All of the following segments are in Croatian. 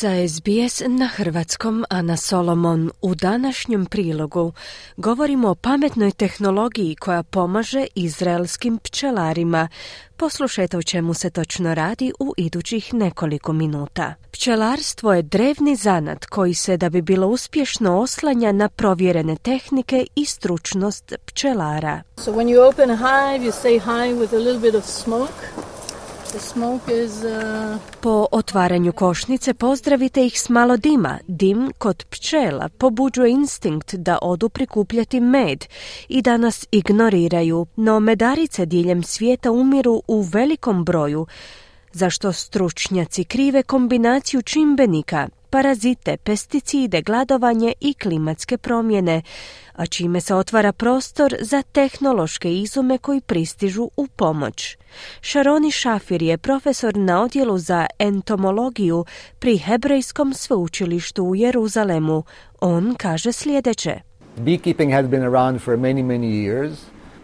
Za SBS na hrvatskom Ana Solomon u današnjem prilogu govorimo o pametnoj tehnologiji koja pomaže izraelskim pčelarima. Poslušajte o čemu se točno radi u idućih nekoliko minuta. Pčelarstvo je drevni zanat koji se da bi bilo uspješno oslanja na provjerene tehnike i stručnost pčelara. So when you open a hive you say with a little bit of smoke. Uh, po otvaranju košnice pozdravite ih s malo dima. Dim kod pčela pobuđuje instinkt da odu prikupljati med i da nas ignoriraju, no medarice diljem svijeta umiru u velikom broju, zašto stručnjaci krive kombinaciju čimbenika, parazite, pesticide, gladovanje i klimatske promjene, a čime se otvara prostor za tehnološke izume koji pristižu u pomoć. Šaroni Šafir je profesor na odjelu za entomologiju pri Hebrejskom sveučilištu u Jeruzalemu. On kaže sljedeće. Beekeeping has been around for many, many years.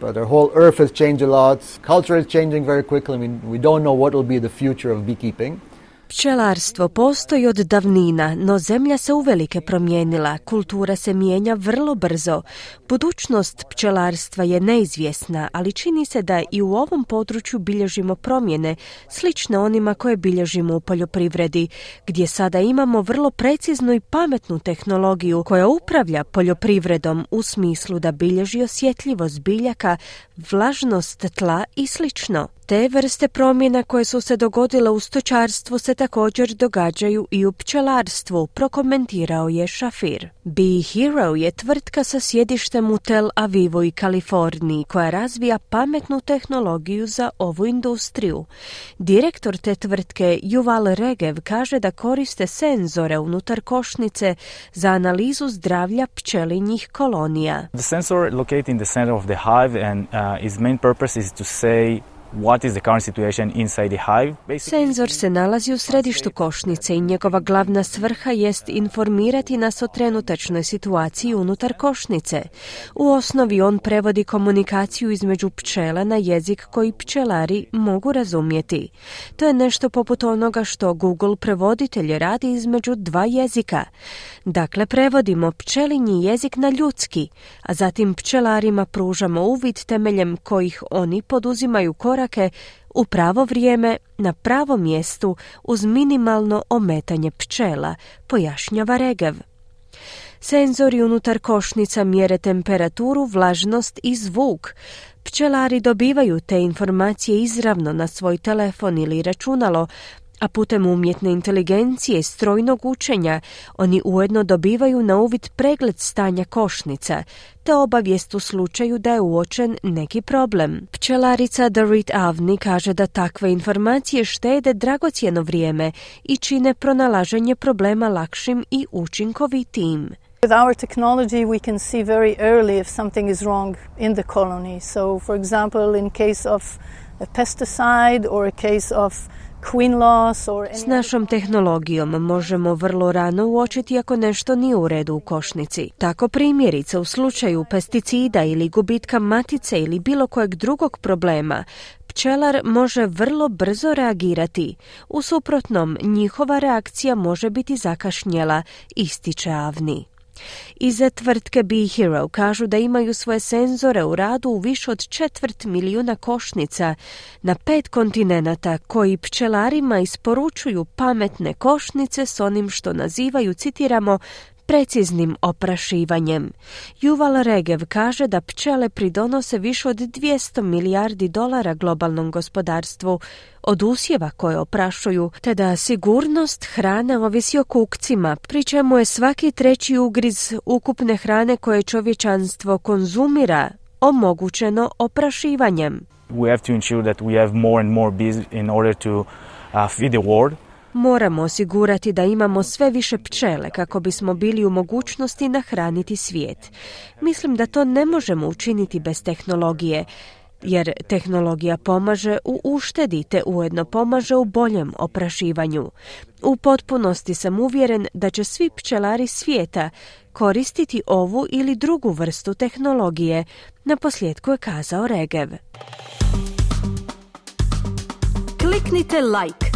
But our whole earth has changed a lot. Culture is changing very quickly. I mean, we don't know what will be the future of beekeeping. Pčelarstvo postoji od davnina, no zemlja se uvelike promijenila, kultura se mijenja vrlo brzo. Budućnost pčelarstva je neizvjesna, ali čini se da i u ovom području bilježimo promjene, slične onima koje bilježimo u poljoprivredi, gdje sada imamo vrlo preciznu i pametnu tehnologiju koja upravlja poljoprivredom u smislu da bilježi osjetljivost biljaka, vlažnost tla i slično. Te vrste promjena koje su se dogodile u stočarstvu se također događaju i u pčelarstvu, prokomentirao je Šafir. Bee Hero je tvrtka sa sjedištem u Tel Avivu i Kaliforniji koja razvija pametnu tehnologiju za ovu industriju. Direktor te tvrtke Yuval Regev kaže da koriste senzore unutar košnice za analizu zdravlja pčelinjih kolonija. The sensor located in the center of the hive and uh, its main purpose is to say what is the current situation inside the hive. Senzor se nalazi u središtu košnice i njegova glavna svrha jest informirati nas o trenutačnoj situaciji unutar košnice. U osnovi on prevodi komunikaciju između pčela na jezik koji pčelari mogu razumjeti. To je nešto poput onoga što Google prevoditelj radi između dva jezika. Dakle, prevodimo pčelinji jezik na ljudski, a zatim pčelarima pružamo uvid temeljem kojih oni poduzimaju korake u pravo vrijeme, na pravom mjestu, uz minimalno ometanje pčela, pojašnjava Regev. Senzori unutar košnica mjere temperaturu, vlažnost i zvuk. Pčelari dobivaju te informacije izravno na svoj telefon ili računalo, a putem umjetne inteligencije i strojnog učenja oni ujedno dobivaju na uvid pregled stanja košnica, te obavijest u slučaju da je uočen neki problem. Pčelarica Dorit Avni kaže da takve informacije štede dragocjeno vrijeme i čine pronalaženje problema lakšim i učinkovitijim. With our technology, we can see very early if something is wrong in the colony. So, for example, in case of a pesticide or a case of s našom tehnologijom možemo vrlo rano uočiti ako nešto nije u redu u košnici. Tako primjerice u slučaju pesticida ili gubitka matice ili bilo kojeg drugog problema, pčelar može vrlo brzo reagirati. U suprotnom, njihova reakcija može biti zakašnjela, ističe Avni. Iza tvrtke Be Hero kažu da imaju svoje senzore u radu u više od četvrt milijuna košnica. Na pet kontinenata koji pčelarima isporučuju pametne košnice s onim što nazivaju, citiramo, preciznim oprašivanjem. Juval Regev kaže da pčele pridonose više od 200 milijardi dolara globalnom gospodarstvu od usjeva koje oprašuju, te da sigurnost hrane ovisi o kukcima, pri čemu je svaki treći ugriz ukupne hrane koje čovječanstvo konzumira omogućeno oprašivanjem. We have to ensure that we have more and more bees in order to uh, feed the world. Moramo osigurati da imamo sve više pčele kako bismo bili u mogućnosti nahraniti svijet. Mislim da to ne možemo učiniti bez tehnologije, jer tehnologija pomaže u uštedi te ujedno pomaže u boljem oprašivanju. U potpunosti sam uvjeren da će svi pčelari svijeta koristiti ovu ili drugu vrstu tehnologije, na posljedku je kazao Regev. Kliknite like,